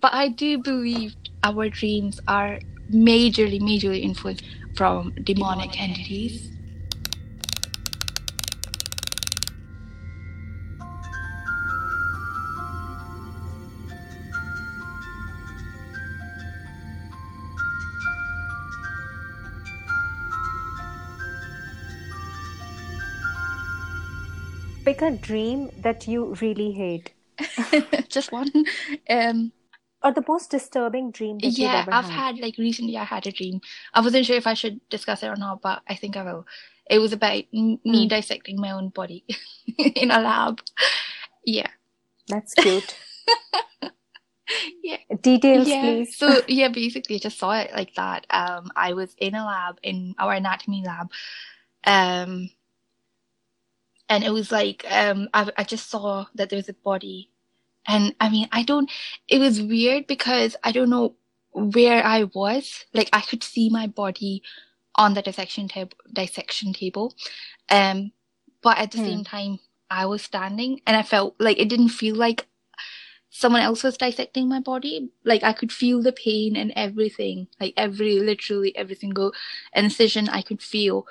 But I do believe our dreams are majorly, majorly influenced from demonic, entities. pick a dream that you really hate. Just one. Um, or the most disturbing dream that yeah, I've had. had. Like recently, I had a dream. I wasn't sure if I should discuss it or not, but I think I will. It was about me mm. dissecting my own body in a lab. Yeah, that's cute. yeah details yeah. please so yeah basically I just saw it like that um i was in a lab in our anatomy lab um and it was like um I, I just saw that there's a body and i mean i don't it was weird because i don't know where i was. Like i could see my body on the dissection table dissection table. Um but at the hmm. same time i was standing and i felt like it didn't feel like someone else was dissecting my body. Like i could feel the pain and everything. Like every literally every single incision i could feel.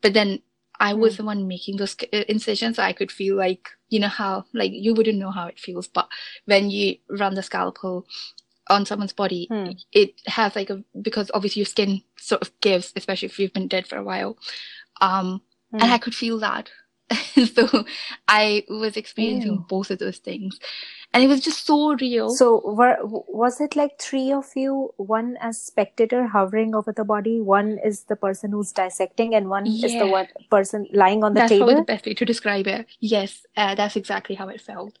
But then I was mm. the one making those uh, incisions. I could feel like, you know, how, like, you wouldn't know how it feels, but when you run the scalpel on someone's body, mm. it has like a, because obviously your skin sort of gives, especially if you've been dead for a while. Um, and I could feel that. so I was experiencing Ew. both of those things. And it was just so real. So were, was it like three of you one as spectator hovering over the body one is the person who's dissecting and one yeah. is the one person lying on the that's table? that's the best way to describe it. Yes uh, that's exactly how it felt.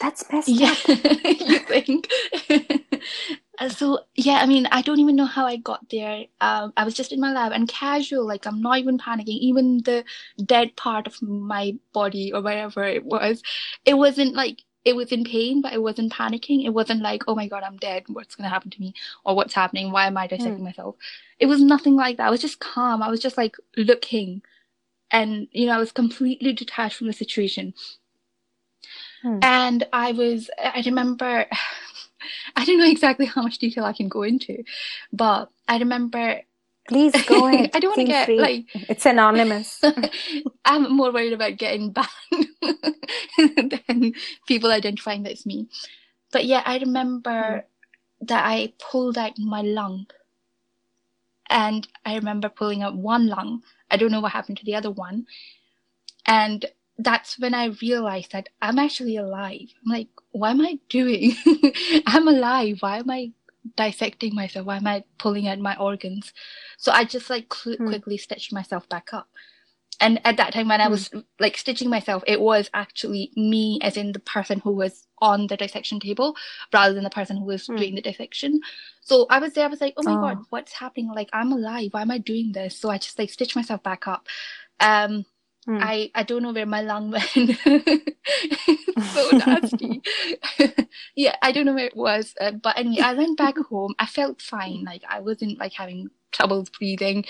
That's best yeah. you think so yeah i mean i don't even know how i got there um, i was just in my lab and casual like i'm not even panicking even the dead part of my body or wherever it was it wasn't like it was in pain, but it wasn't panicking. It wasn't like, oh my god, I'm dead. What's going to happen to me? Or what's happening? Why am I dissecting mm. myself? It was nothing like that. I was just calm. I was just like looking. And, you know, I was completely detached from the situation. Mm. And I was, I remember, I don't know exactly how much detail I can go into, but I remember Please go ahead. I don't want to get free. like it's anonymous. I'm more worried about getting banned than people identifying that it's me. But yeah, I remember mm. that I pulled out my lung. And I remember pulling out one lung. I don't know what happened to the other one. And that's when I realized that I'm actually alive. I'm like, what am I doing? I'm alive. Why am I dissecting myself? Why am I pulling out my organs? So I just like cl- mm. quickly stitched myself back up. And at that time, when mm. I hmm. was like stitching myself, it was actually me, as in the person who was on the dissection table, rather than the person who was mm. doing the dissection. So I was there. I was like, "Oh my oh. god, what's happening? Like, I'm alive. Why am I doing this?" So I just like stitched myself back up. Um, Mm. I, I don't know where my lung went. so nasty. yeah, I don't know where it was. Uh, but anyway, I went back home. I felt fine. Like I wasn't like having troubles breathing.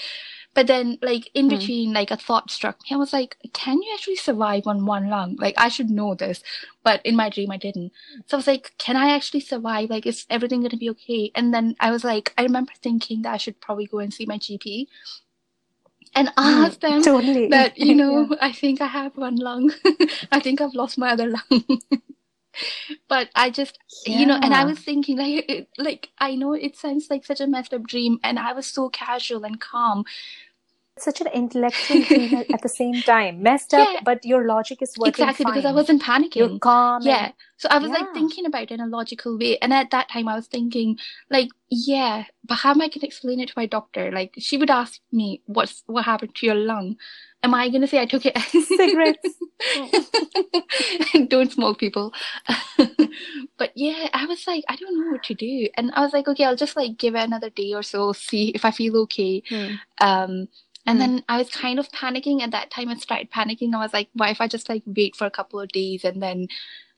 But then like in hmm. between, mm. like a thought struck me. I was like, can you actually survive on one lung? Like I should know this. But in my dream I didn't. So I was like, can I actually survive? Like is everything gonna be okay? And then I was like, I remember thinking that I should probably go and see my GP and hmm, ask them totally. that you know yeah. i think i have one lung i think i've lost my other lung but i just yeah. you know and i was thinking like it, like i know it sounds like such a messed up dream and i was so casual and calm such an intellectual thing at the same time. Messed up yeah. but your logic is working exactly fine. because i wasn't panicking. You're calm yeah. and, so i was yeah. like thinking about it in a logical way and at that time i was thinking like yeah but how am i going to explain it to my doctor? Like she would ask me what's what happened to your lung? Am i going to say i took it cigarettes. Don't smoke people. But yeah i was like i don't know what to do. And i was like okay i'll just like give it another day or so see if i feel okay. Hmm. um and mm. then I was kind of panicking at that time. I started panicking. I was like, why if I just like wait for a couple of days and then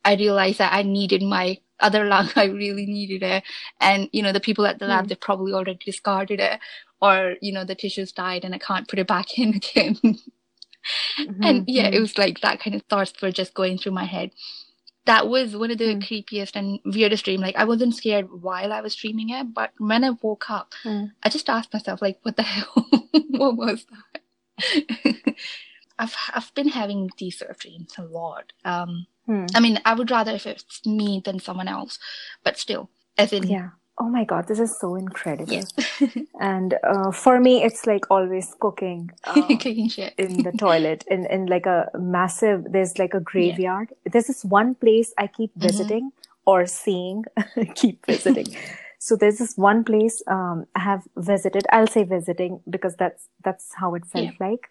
I realized that I needed my other lung. I really needed it. And, you know, the people at the lab, mm. they probably already discarded it or, you know, the tissues died and I can't put it back in again. mm-hmm. And yeah, it mm-hmm. was like that kind of thoughts were just going through my head. That was one of the mm. creepiest and weirdest dream. Like I wasn't scared while I was dreaming it, but when I woke up, mm. I just asked myself, like, what the hell? what was that? I've I've been having these sort of dreams a lot. Um, hmm. I mean, I would rather if it's me than someone else, but still, as in, yeah. Oh my god, this is so incredible. And uh, for me, it's like always cooking, uh, cooking shit in the toilet, in in like a massive. There's like a graveyard. Yeah. There's this one place I keep mm-hmm. visiting mm-hmm. or seeing, keep visiting. so there's this one place um, I have visited. I'll say visiting because that's that's how it felt yeah. like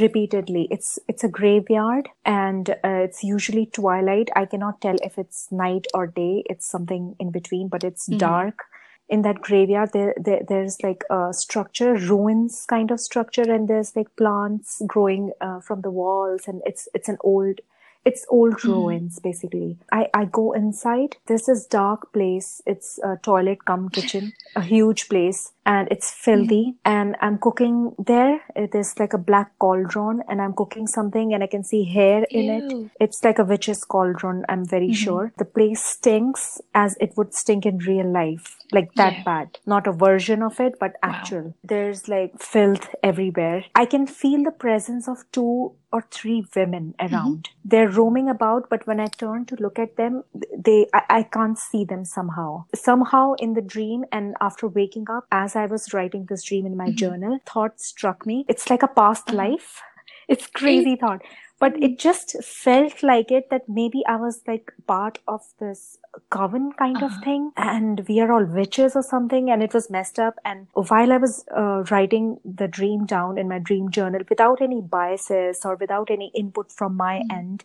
repeatedly. It's it's a graveyard and uh, it's usually twilight. I cannot tell if it's night or day. It's something in between, but it's mm-hmm. dark. In that graveyard, there, there there's like a structure, ruins kind of structure, and there's like plants growing uh, from the walls, and it's it's an old it's old mm-hmm. ruins basically i i go inside there's this dark place it's a toilet cum kitchen a huge place and it's filthy mm. and i'm cooking there it is like a black cauldron and i'm cooking something and i can see hair in Ew. it it's like a witch's cauldron i'm very mm-hmm. sure the place stinks as it would stink in real life like that yeah. bad not a version of it but actual wow. there's like filth everywhere i can feel the presence of two or three women mm-hmm. around mm-hmm. they're roaming about but when i turn to look at them they I, I can't see them somehow somehow in the dream and after waking up as I was writing this dream in my mm-hmm. journal, thought struck me. It's like a past uh-huh. life. It's crazy thought. But it mm-hmm. just felt like it that maybe I was like part of this coven kind uh-huh. of thing and we are all witches or something and it was messed up. And while I was uh, writing the dream down in my dream journal without any biases or without any input from my mm-hmm. end,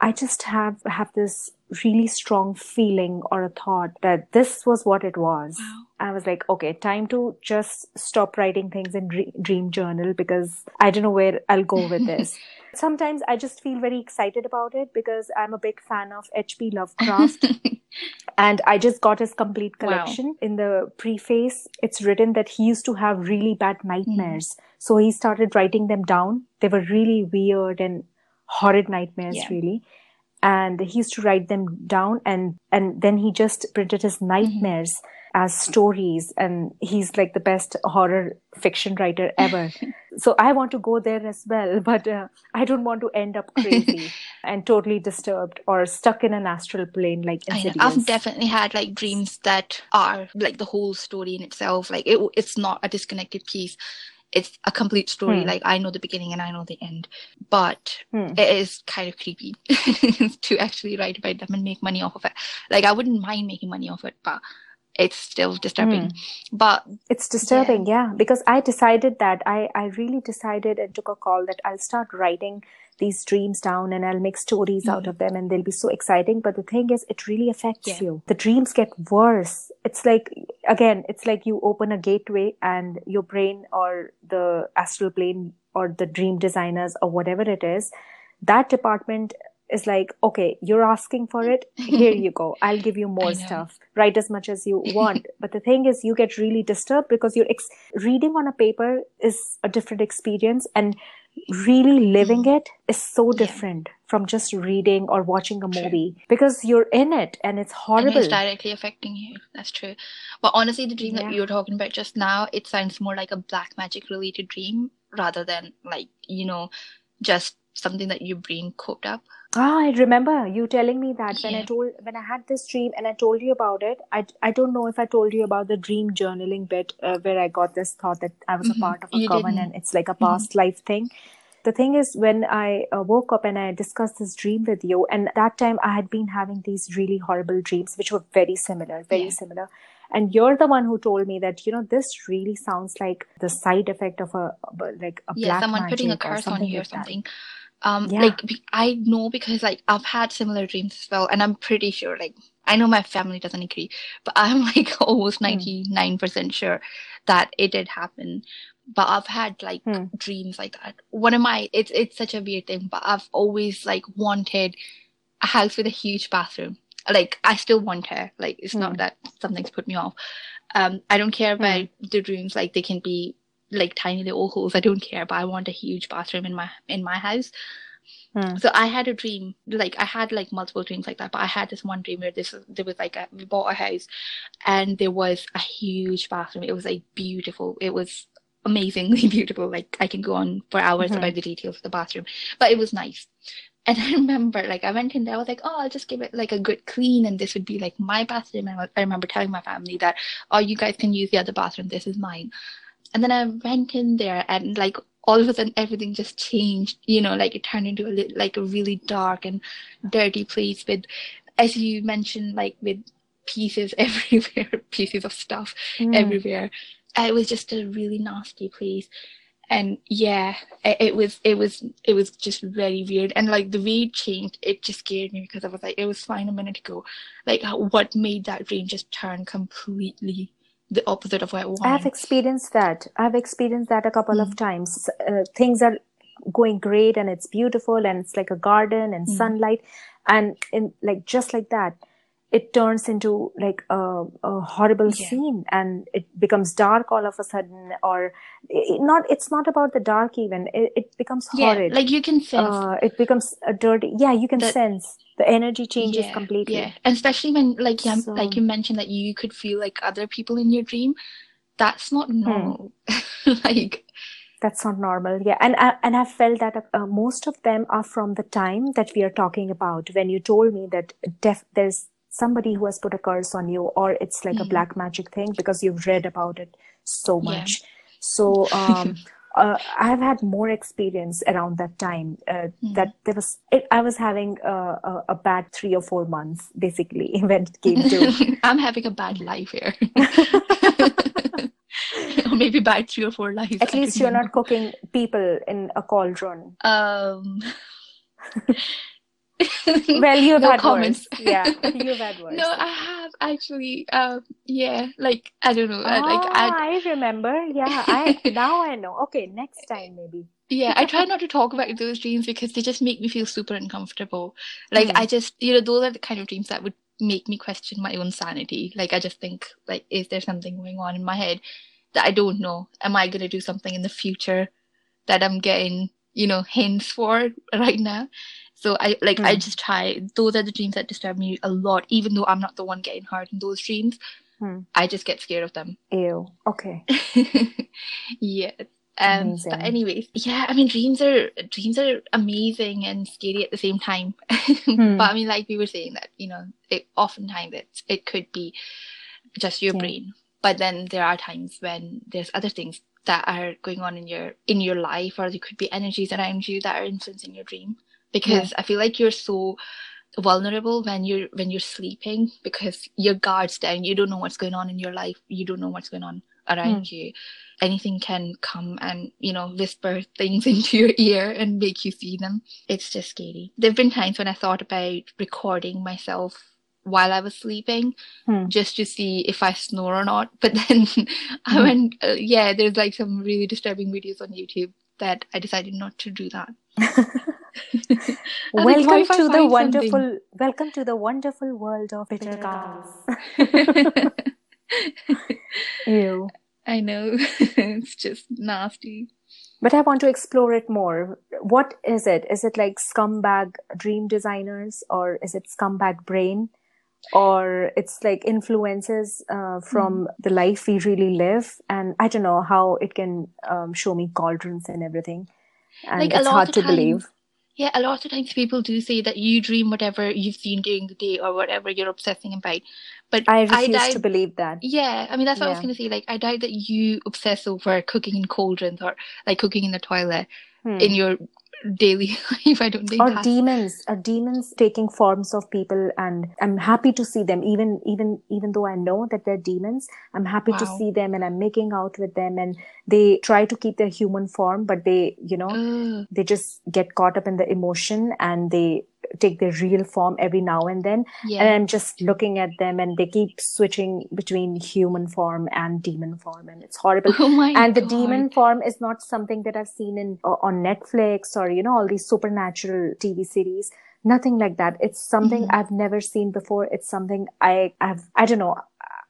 I just have have this really strong feeling or a thought that this was what it was. Wow. I was like, okay, time to just stop writing things in dream journal because I don't know where I'll go with this. Sometimes I just feel very excited about it because I'm a big fan of H.P. Lovecraft. and I just got his complete collection. Wow. In the preface, it's written that he used to have really bad nightmares. Mm. So he started writing them down. They were really weird and horrid nightmares, yeah. really and he used to write them down and and then he just printed his mm-hmm. nightmares mm-hmm. as stories and he's like the best horror fiction writer ever so i want to go there as well but uh, i don't want to end up crazy and totally disturbed or stuck in an astral plane like i've definitely had like dreams that are like the whole story in itself like it, it's not a disconnected piece it's a complete story. Hmm. Like I know the beginning and I know the end, but hmm. it is kind of creepy to actually write about them and make money off of it. Like I wouldn't mind making money off it, but it's still disturbing. Hmm. But it's disturbing, yeah. yeah. Because I decided that I I really decided and took a call that I'll start writing these dreams down and I'll make stories mm-hmm. out of them and they'll be so exciting. But the thing is, it really affects yeah. you. The dreams get worse. It's like, again, it's like you open a gateway and your brain or the astral plane or the dream designers or whatever it is, that department is like, okay, you're asking for it. Here you go. I'll give you more stuff. Write as much as you want. but the thing is, you get really disturbed because you're ex- reading on a paper is a different experience and really living mm. it is so different yeah. from just reading or watching a movie true. because you're in it and it's horrible. And it's directly affecting you. That's true. But honestly, the dream yeah. that you were talking about just now, it sounds more like a black magic related dream rather than like, you know, just something that your brain cooked up. Ah, I remember you telling me that yeah. when I told when I had this dream and I told you about it. I, I don't know if I told you about the dream journaling bit uh, where I got this thought that I was mm-hmm. a part of a you coven didn't. and it's like a mm-hmm. past mm-hmm. life thing. The thing is, when I uh, woke up and I discussed this dream with you, and that time I had been having these really horrible dreams, which were very similar, very yeah. similar and you're the one who told me that you know this really sounds like the side effect of a like a yeah someone putting a curse on you or something that. Um, yeah. like I know because like I've had similar dreams as well, and I'm pretty sure like I know my family doesn't agree, but I'm like almost hmm. ninety nine percent sure that it did happen. But I've had like hmm. dreams like that. One of my it's it's such a weird thing, but I've always like wanted a house with a huge bathroom. Like I still want her. Like it's hmm. not that something's put me off. Um, I don't care about hmm. the dreams Like they can be like tiny little holes. I don't care, but I want a huge bathroom in my in my house. Hmm. So I had a dream, like I had like multiple dreams like that, but I had this one dream where this there was like a, we bought a house, and there was a huge bathroom. It was like beautiful. It was amazingly beautiful. Like I can go on for hours Mhm. about the details of the bathroom, but it was nice. And I remember, like, I went in there. I was like, "Oh, I'll just give it like a good clean, and this would be like my bathroom." And I I remember telling my family that, "Oh, you guys can use the other bathroom. This is mine." And then I went in there, and like all of a sudden, everything just changed. You know, like it turned into a like a really dark and dirty place with, as you mentioned, like with pieces everywhere, pieces of stuff Mm. everywhere. It was just a really nasty place. And yeah, it, it was it was it was just very weird. And like the way it changed, it just scared me because I was like, it was fine a minute ago. Like what made that dream just turn completely the opposite of what I want. I've experienced that. I've experienced that a couple of Mm. times. Uh, things are going great and it's beautiful and it's like a garden and Mm. sunlight and in like just like that it turns into like a, a horrible Yeah. scene and it becomes dark all of a sudden or it, not it's not about the dark even it, it becomes Yeah, horrid like you can sense uh, it becomes a dirty yeah you can that sense the energy changes yeah, completely yeah. And especially when like yeah, so like you mentioned that you could feel like other people in your dream, that's not hmm. normal. Like That's not normal. Yeah. And I, and I've felt that uh, most of them are from the time that we are talking about when you told me that def- there's somebody who has put a curse on you or it's like a mm, black magic thing because you've read about it so yeah. much. So um, uh, I've had more experience around that time uh, Mm. that there was, it, I was having a, a, a bad three or four months basically when it came to I'm having a bad life here. or maybe bad three or four lives. at I least you're know. not cooking people in a cauldron. Um, Well, you've no had comments. worse. Yeah, you've had worse. No, I have actually. Um, yeah, like I don't know. I, like Ah, I, I remember. Yeah, I now I know. Okay, next time maybe. yeah, I try not to talk about those dreams because they just make me feel super uncomfortable. Like Hmm. I just, you know, those are the kind of dreams that would make me question my own sanity. Like I just think, like, is there something going on in my head that I don't know? Am I gonna do something in the future that I'm getting, you know, hints for right now? So I like I Hmm. just try. Those are the dreams that disturb me a lot, even though I'm not the one getting hurt in those dreams. Hmm. I just get scared of them. Ew. Okay. yeah. Um, but Amazing. anyways, yeah, I mean dreams are dreams are amazing and scary at the same time. Hmm. But I mean like we were saying that, you know, it oftentimes it it could be just your Yeah. brain. But then there are times when there's other things that are going on in your in your life or there could be energies around you that are influencing your dream. Because I feel like you're so vulnerable when you're when you're sleeping because your guard's down, you don't know what's going on in your life, you don't know what's going on around you. Anything can come and, you know, whisper things into your ear and make you see them. It's just scary. There have been times when I thought about recording myself while I was sleeping Hmm. just to see if I snore or not. But then I Hmm. went, uh, yeah, there's like some really disturbing videos on YouTube that I decided not to do that. I was like, what welcome to the wonderful. something? Welcome to the wonderful world of bitter cows. Ew. I know. it's just nasty. But I want to explore it more. What is it? Is it like scumbag dream designers, or is it scumbag brain, or it's like influences uh, from the life we really live? And I don't know how it can um, show me cauldrons and everything, and Like a it's lot hard to time- believe. Yeah, a lot of times people do say that you dream whatever you've seen during the day or whatever you're obsessing about. But I refuse doubt- to believe that. Yeah, I mean that's what I was gonna say. Like I doubt that you obsess over cooking in cauldrons or like cooking in the toilet Hmm. in your daily life. I don't think or that's demons are demons taking forms of people and i'm happy to see them even even even though i know that they're demons i'm happy to see them and i'm making out with them and they try to keep their human form but they you know Ugh. they just get caught up in the emotion and they take their real form every now and then yeah. and i'm just looking at them and they keep switching between human form and demon form and it's horrible oh my and the demon form is not something that I've seen in on Netflix or you know all these supernatural TV series. Nothing like that. It's something Mhm. I've never seen before. It's something I I've I don't know.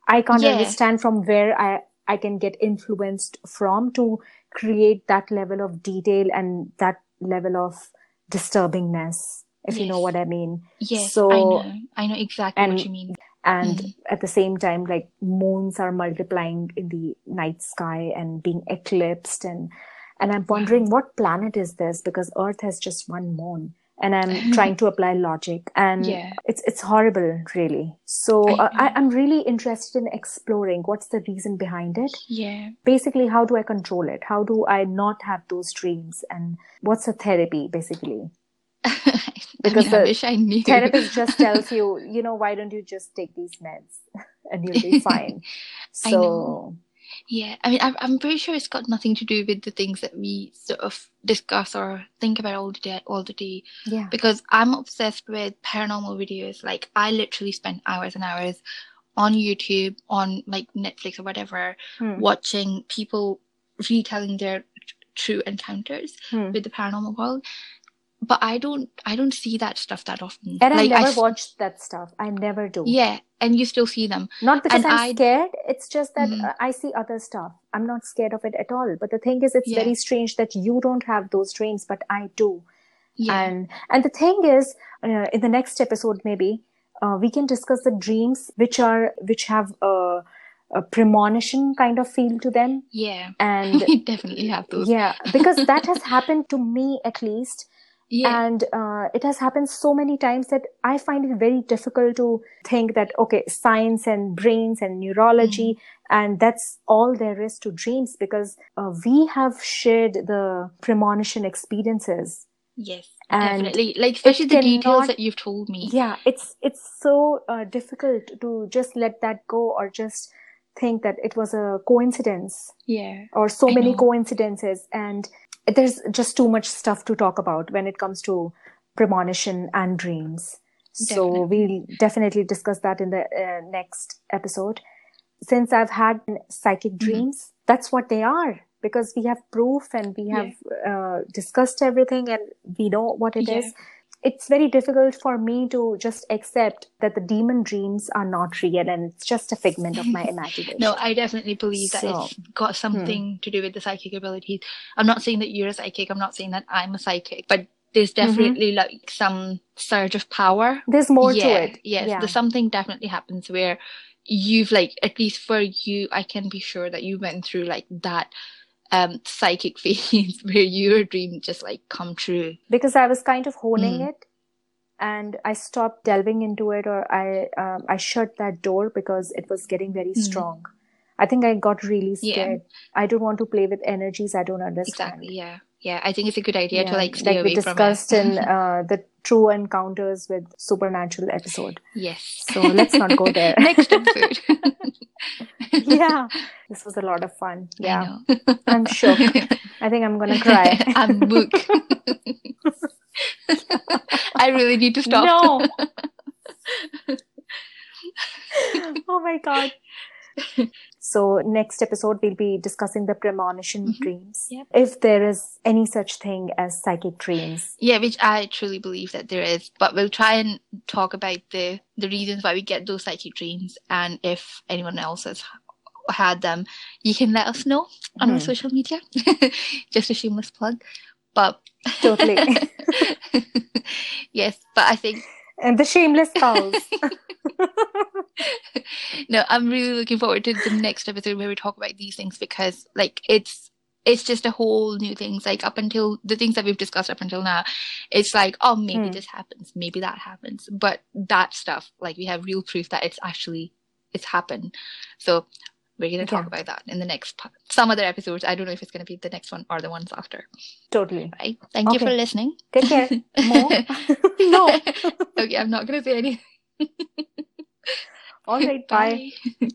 I can't Yeah. understand from where I I can get influenced from to create that level of detail and that level of disturbingness, if you know what I mean. Yes, So- I know. I know exactly and- what you mean. And Mhm. at the same time, like moons are multiplying in the night sky and being eclipsed. And, and I'm wondering what planet is this? Because Earth has just one moon. And I'm trying to apply logic. And Yeah. it's, it's horrible, really. So I, uh, I, I'm really interested in exploring what's the reason behind it. Yeah. basically how do i control it how do i not have those dreams and what's the therapy basically because I, mean, I the wish I knew. therapist just tells you you know why don't you just take these meds and you'll be fine so. Yeah, I mean, I'm, I'm pretty sure it's got nothing to do with the things that we sort of discuss or think about all the day, all the day. yeah Because I'm obsessed with paranormal videos. Like, I literally spend hours and hours on YouTube, on like Netflix or whatever, Hmm. watching people retelling their tr- true encounters Hmm. with the paranormal world. But I don't, I don't see that stuff that often. and i never s- watched that stuff i never do Yeah, and you still see them. not because and i'm I- scared it's just that Mhm. uh, i see other stuff i'm not scared of it at all but the thing is it's Yeah. very strange that you don't have those dreams but i do Yeah, and and the thing is uh, in the next episode maybe uh, we can discuss the dreams which are which have a, a premonition kind of feel to them yeah. and definitely have those. yeah because that has happened to me at least Yeah. and uh, it has happened so many times that i find it very difficult to think that okay science and brains and neurology Mm-hmm. and that's all there is to dreams because uh, we have shared the premonition experiences Yes, And definitely. Like especially the details that you've told me. yeah it's it's so uh, difficult to just let that go or just think that it was a coincidence Yeah. or so I many know. coincidences and there's just too much stuff to talk about when it comes to premonition and dreams so Definitely. we'll definitely discuss that in the uh, next episode since i've had psychic Mm-hmm. dreams that's what they are because we have proof and we have uh, discussed everything and we know what it is. It's very difficult for me to just accept that the demon dreams are not real and it's just a figment of my imagination No, I definitely believe that So, it's got something to do with the psychic abilities. I'm not saying that you're a psychic. I'm not saying that I'm a psychic, but there's Mm-hmm. definitely like some surge of power. there's more yeah, to it Yes, yeah. the something definitely happens where you've like at least for you, I can be sure that you went through like that um psychic phase where your dream just like come true. because I was kind of honing Mm. it and I stopped delving into it or I um, I shut that door because it was getting very Mm. strong. I think I got really Yeah. scared. I don't want to play with energies I don't understand. Exactly. Yeah. Yeah. I think it's a good idea to Yeah, like stay we away from discussed it. in uh, the True Encounters with Supernatural episode. yes. So let's not go there. Next episode. yeah, this was a lot of fun. Yeah. I'm shook. I think I'm gonna cry. I'm book I really need to stop. No. oh my god. So next episode we'll be discussing the premonition Mhm. dreams. Yep. If there is any such thing as psychic dreams. Yeah, which I truly believe that there is. But we'll try and talk about the the reasons why we get those psychic dreams, and if anyone else has had them, you can let us know on our Hmm. social media. Just a shameless plug, but Totally. yes, but I think And the shameless cows. no, I'm really looking forward to the next episode where we talk about these things because like it's it's just a whole new things. Like up until the things that we've discussed up until now, it's like, oh maybe Hmm. this happens, maybe that happens. But that stuff, like we have real proof that it's actually it's happened. So we're gonna talk Yeah. about that in the next part. some other episodes. I don't know if it's gonna be the next one or the ones after. totally. Right? Thank you for listening. Take care. More? no. okay, I'm not gonna say anything. All right. bye. Bye.